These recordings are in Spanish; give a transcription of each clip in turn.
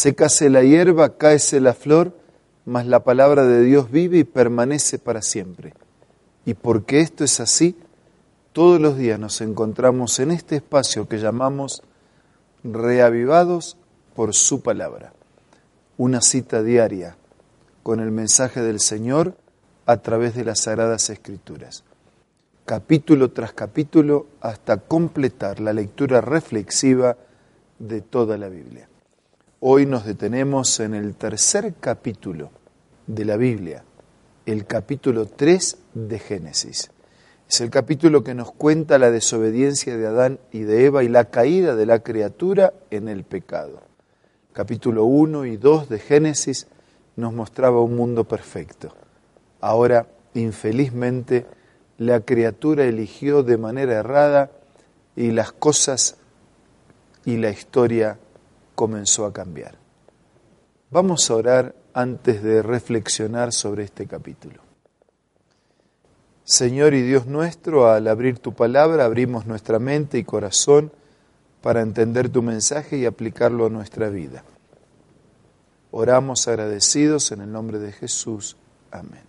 Sécase la hierba, cáese la flor, mas la palabra de Dios vive y permanece para siempre. Y porque esto es así, todos los días nos encontramos en este espacio que llamamos reavivados por su palabra. Una cita diaria con el mensaje del Señor a través de las Sagradas Escrituras. Capítulo tras capítulo hasta completar la lectura reflexiva de toda la Biblia. Hoy nos detenemos en el tercer capítulo de la Biblia, el capítulo 3 de Génesis. Es el capítulo que nos cuenta la desobediencia de Adán y de Eva y la caída de la criatura en el pecado. Capítulo 1 y 2 de Génesis nos mostraba un mundo perfecto. Ahora, infelizmente, la criatura eligió de manera errada y las cosas y la historia comenzó a cambiar. Vamos a orar antes de reflexionar sobre este capítulo. Señor y Dios nuestro, al abrir tu palabra abrimos nuestra mente y corazón para entender tu mensaje y aplicarlo a nuestra vida. Oramos agradecidos en el nombre de Jesús. Amén.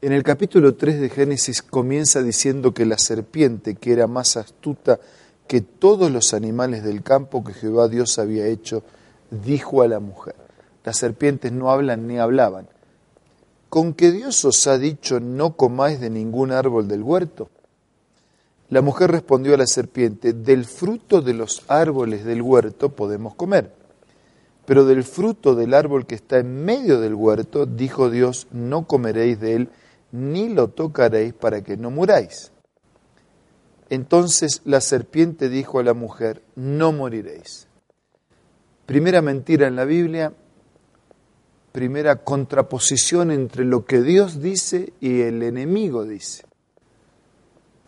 En el capítulo 3 de Génesis comienza diciendo que la serpiente, que era más astuta que todos los animales del campo que Jehová Dios había hecho, dijo a la mujer. Las serpientes no hablan ni hablaban. ¿Con que Dios os ha dicho no comáis de ningún árbol del huerto? La mujer respondió a la serpiente, del fruto de los árboles del huerto podemos comer, pero del fruto del árbol que está en medio del huerto, dijo Dios, no comeréis de él, ni lo tocaréis para que no muráis. Entonces la serpiente dijo a la mujer, no moriréis. Primera mentira en la Biblia, primera contraposición entre lo que Dios dice y el enemigo dice.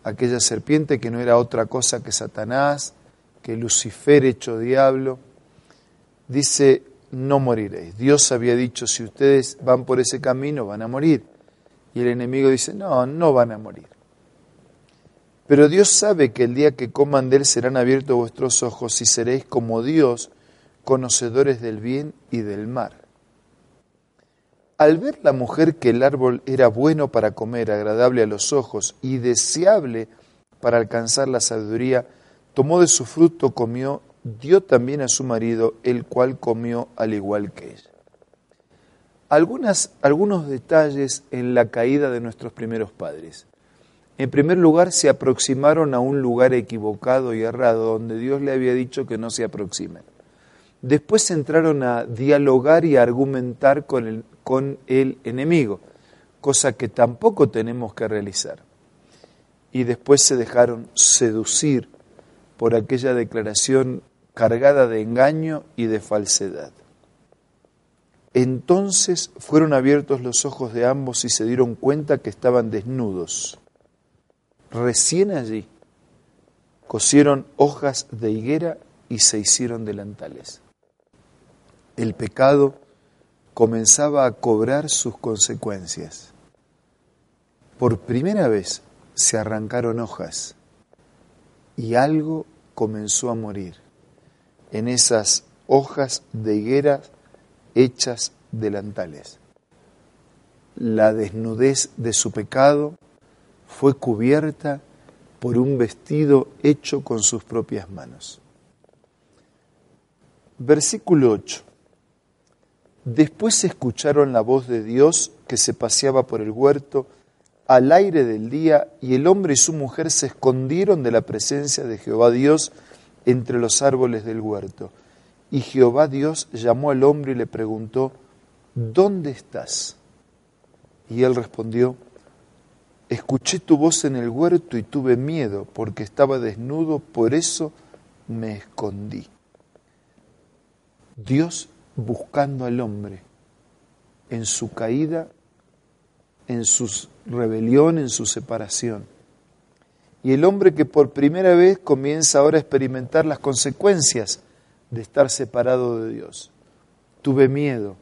Aquella serpiente que no era otra cosa que Satanás, que Lucifer hecho diablo, dice, no moriréis. Dios había dicho, si ustedes van por ese camino, van a morir. Y el enemigo dice, no, no van a morir. Pero Dios sabe que el día que coman de él serán abiertos vuestros ojos y seréis como Dios, conocedores del bien y del mal. Al ver la mujer que el árbol era bueno para comer, agradable a los ojos y deseable para alcanzar la sabiduría, tomó de su fruto, comió, dio también a su marido, el cual comió al igual que ella. Algunas, algunos detalles en la caída de nuestros primeros padres. En primer lugar, se aproximaron a un lugar equivocado y errado, donde Dios le había dicho que no se aproximen. Después entraron a dialogar y a argumentar con el, con el enemigo, cosa que tampoco tenemos que realizar. Y después se dejaron seducir por aquella declaración cargada de engaño y de falsedad. Entonces fueron abiertos los ojos de ambos y se dieron cuenta que estaban desnudos recién allí cosieron hojas de higuera y se hicieron delantales. El pecado comenzaba a cobrar sus consecuencias. Por primera vez se arrancaron hojas y algo comenzó a morir en esas hojas de higuera hechas delantales. La desnudez de su pecado fue cubierta por un vestido hecho con sus propias manos. Versículo 8. Después escucharon la voz de Dios que se paseaba por el huerto al aire del día y el hombre y su mujer se escondieron de la presencia de Jehová Dios entre los árboles del huerto. Y Jehová Dios llamó al hombre y le preguntó, ¿dónde estás? Y él respondió, escuché tu voz en el huerto y tuve miedo porque estaba desnudo, por eso me escondí. Dios buscando al hombre en su caída, en su rebelión, en su separación. Y el hombre que por primera vez comienza ahora a experimentar las consecuencias de estar separado de Dios. Tuve miedo,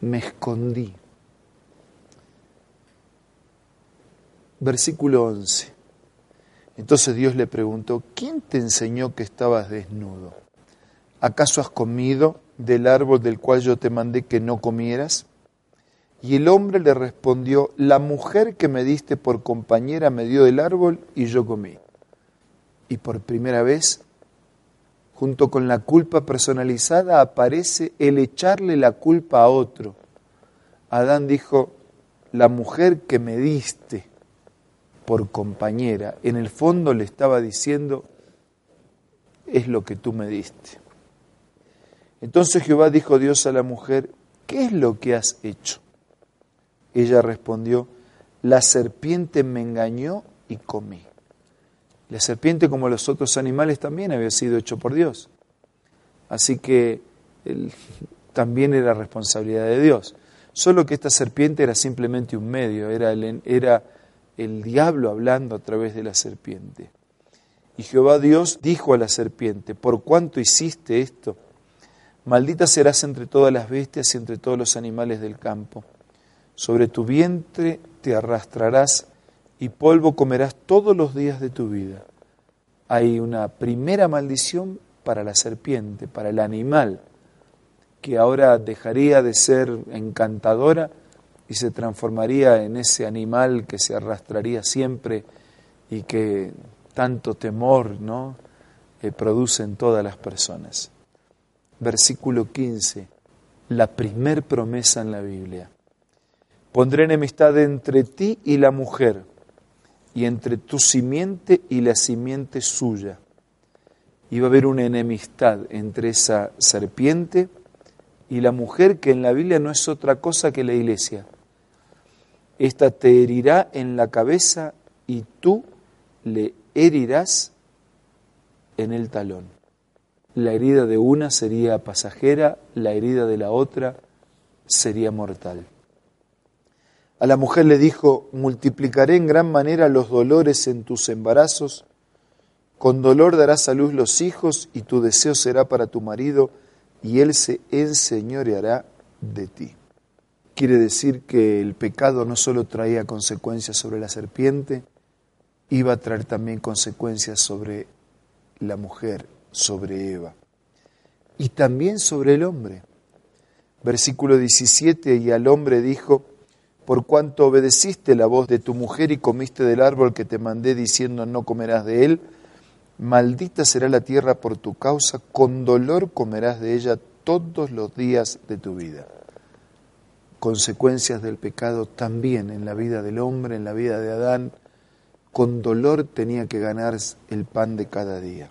me escondí. Versículo 11. Entonces Dios le preguntó, ¿quién te enseñó que estabas desnudo? ¿Acaso has comido del árbol del cual yo te mandé que no comieras? Y el hombre le respondió, la mujer que me diste por compañera me dio del árbol y yo comí. Y por primera vez, junto con la culpa personalizada, aparece el echarle la culpa a otro. Adán dijo, la mujer que me diste por compañera, en el fondo le estaba diciendo, es lo que tú me diste. Entonces Jehová dijo Dios a la mujer, ¿qué es lo que has hecho? Ella respondió, la serpiente me engañó y comí. La serpiente, como los otros animales, también había sido hecho por Dios. Así que también era responsabilidad de Dios. Solo que esta serpiente era simplemente un medio, era el, era el diablo hablando a través de la serpiente. Y Jehová Dios dijo a la serpiente, ¿por cuánto hiciste esto? Maldita serás entre todas las bestias y entre todos los animales del campo. Sobre tu vientre te arrastrarás y polvo comerás todos los días de tu vida. Hay una primera maldición para la serpiente, para el animal, que ahora dejaría de ser encantadora y se transformaría en ese animal que se arrastraría siempre y que tanto temor ¿no? Eh, produce en todas las personas. Versículo 15, la primer promesa en la Biblia. Pondré enemistad entre ti y la mujer, y entre tu simiente y la simiente suya. Va a haber una enemistad entre esa serpiente y la mujer, que en la Biblia no es otra cosa que la iglesia. Esta te herirá en la cabeza y tú le herirás en el talón. La herida de una sería pasajera, la herida de la otra sería mortal. A la mujer le dijo, multiplicaré en gran manera los dolores en tus embarazos, con dolor darás a luz los hijos y tu deseo será para tu marido y él se enseñoreará de ti. Quiere decir que el pecado no solo traía consecuencias sobre la serpiente, iba a traer también consecuencias sobre la mujer, sobre Eva, y también sobre el hombre. Versículo 17, y al hombre dijo, por cuanto obedeciste la voz de tu mujer y comiste del árbol que te mandé diciendo no comerás de él, maldita será la tierra por tu causa, con dolor comerás de ella todos los días de tu vida. Consecuencias del pecado también en la vida del hombre, en la vida de Adán, con dolor tenía que ganar el pan de cada día.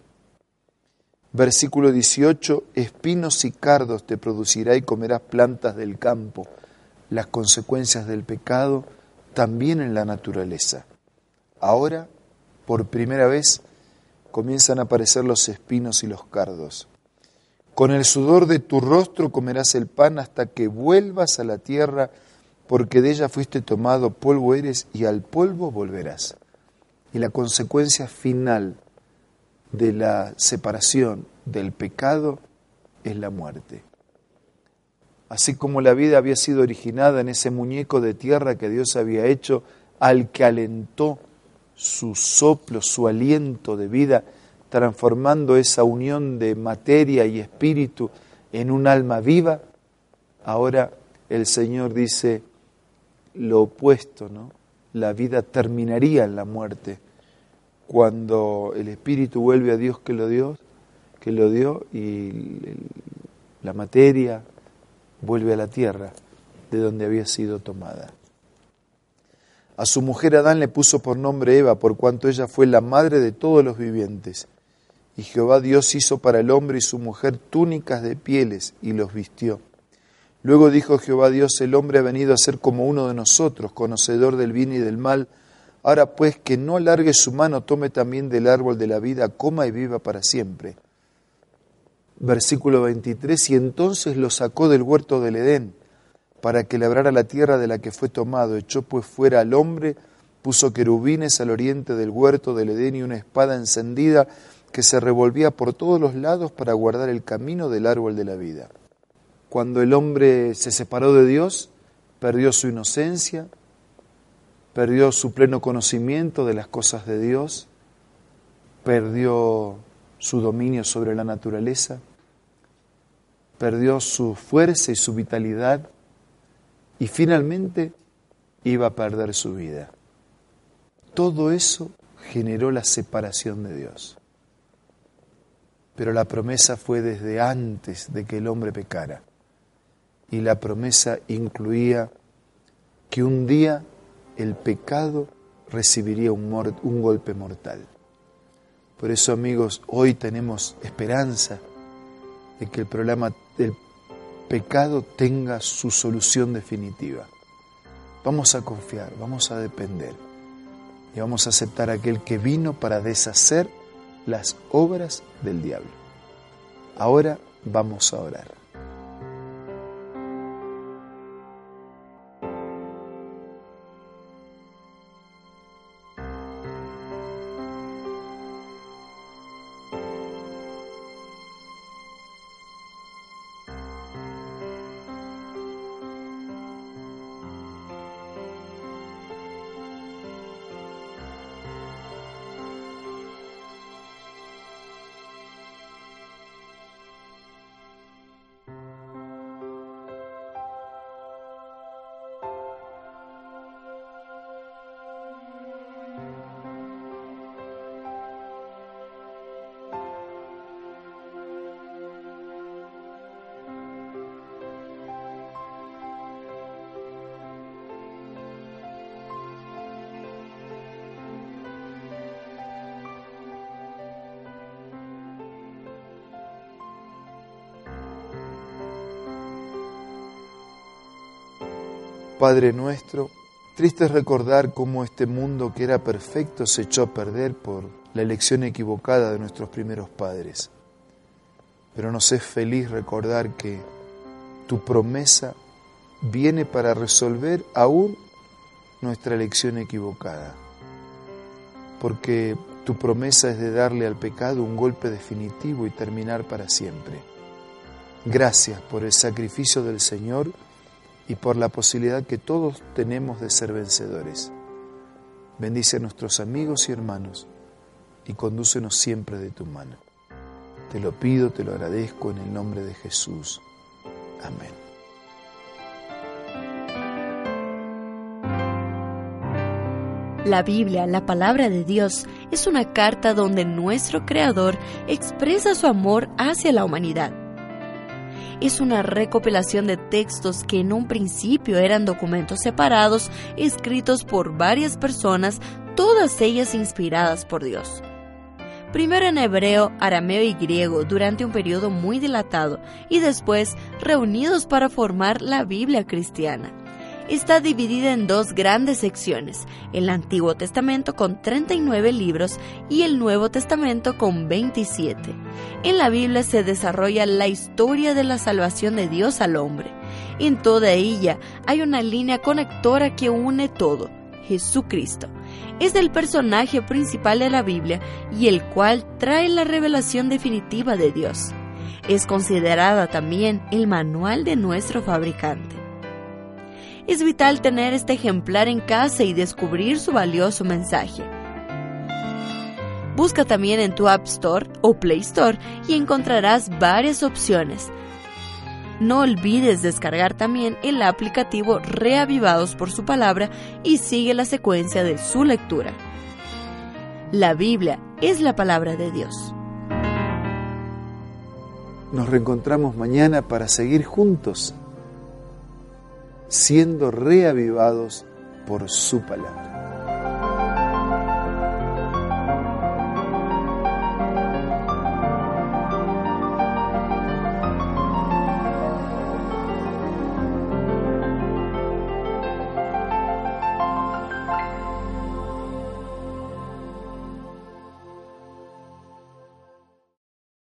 Versículo 18, espinos y cardos te producirá y comerás plantas del campo las consecuencias del pecado también en la naturaleza. Ahora, por primera vez, comienzan a aparecer los espinos y los cardos. Con el sudor de tu rostro comerás el pan hasta que vuelvas a la tierra, porque de ella fuiste tomado, polvo eres y al polvo volverás. Y la consecuencia final de la separación del pecado es la muerte así como la vida había sido originada en ese muñeco de tierra que Dios había hecho, al que alentó su soplo, su aliento de vida, transformando esa unión de materia y espíritu en un alma viva, ahora el Señor dice lo opuesto, ¿no? La vida terminaría en la muerte, cuando el espíritu vuelve a Dios que lo dio, que lo dio y la materia vuelve a la tierra de donde había sido tomada. A su mujer Adán le puso por nombre Eva, por cuanto ella fue la madre de todos los vivientes. Y Jehová Dios hizo para el hombre y su mujer túnicas de pieles y los vistió. Luego dijo Jehová Dios, el hombre ha venido a ser como uno de nosotros, conocedor del bien y del mal. Ahora pues que no alargue su mano, tome también del árbol de la vida, coma y viva para siempre. Versículo 23, y entonces lo sacó del huerto del Edén, para que labrara la tierra de la que fue tomado. Echó pues fuera al hombre, puso querubines al oriente del huerto del Edén y una espada encendida que se revolvía por todos los lados para guardar el camino del árbol de la vida. Cuando el hombre se separó de Dios, perdió su inocencia, perdió su pleno conocimiento de las cosas de Dios, perdió su dominio sobre la naturaleza, perdió su fuerza y su vitalidad y finalmente iba a perder su vida. Todo eso generó la separación de Dios. Pero la promesa fue desde antes de que el hombre pecara y la promesa incluía que un día el pecado recibiría un, golpe mortal. Por eso, amigos, hoy tenemos esperanza de que el problema del pecado tenga su solución definitiva. Vamos a confiar, vamos a depender y vamos a aceptar a aquel que vino para deshacer las obras del diablo. Ahora vamos a orar. Padre nuestro, triste es recordar cómo este mundo que era perfecto se echó a perder por la elección equivocada de nuestros primeros padres. Pero nos es feliz recordar que tu promesa viene para resolver aún nuestra elección equivocada. Porque tu promesa es de darle al pecado un golpe definitivo y terminar para siempre. Gracias por el sacrificio del Señor y por la posibilidad que todos tenemos de ser vencedores. Bendice a nuestros amigos y hermanos y condúcenos siempre de tu mano. Te lo pido, te lo agradezco en el nombre de Jesús. Amén. La Biblia, la palabra de Dios, es una carta donde nuestro Creador expresa su amor hacia la humanidad es una recopilación de textos que en un principio eran documentos separados, escritos por varias personas, todas ellas inspiradas por Dios. Primero en hebreo, arameo y griego durante un periodo muy dilatado y después reunidos para formar la Biblia cristiana está dividida en dos grandes secciones, el Antiguo Testamento con 39 libros y el Nuevo Testamento con 27. En la Biblia se desarrolla la historia de la salvación de Dios al hombre. En toda ella hay una línea conectora que une todo, Jesucristo. Es el personaje principal de la Biblia y el cual trae la revelación definitiva de Dios. Es considerada también el manual de nuestro fabricante. Es vital tener este ejemplar en casa y descubrir su valioso mensaje. Busca también en tu App Store o Play Store y encontrarás varias opciones. No olvides descargar también el aplicativo Reavivados por su palabra y sigue la secuencia de su lectura. La Biblia es la palabra de Dios. Nos reencontramos mañana para seguir juntos, siendo reavivados por su palabra.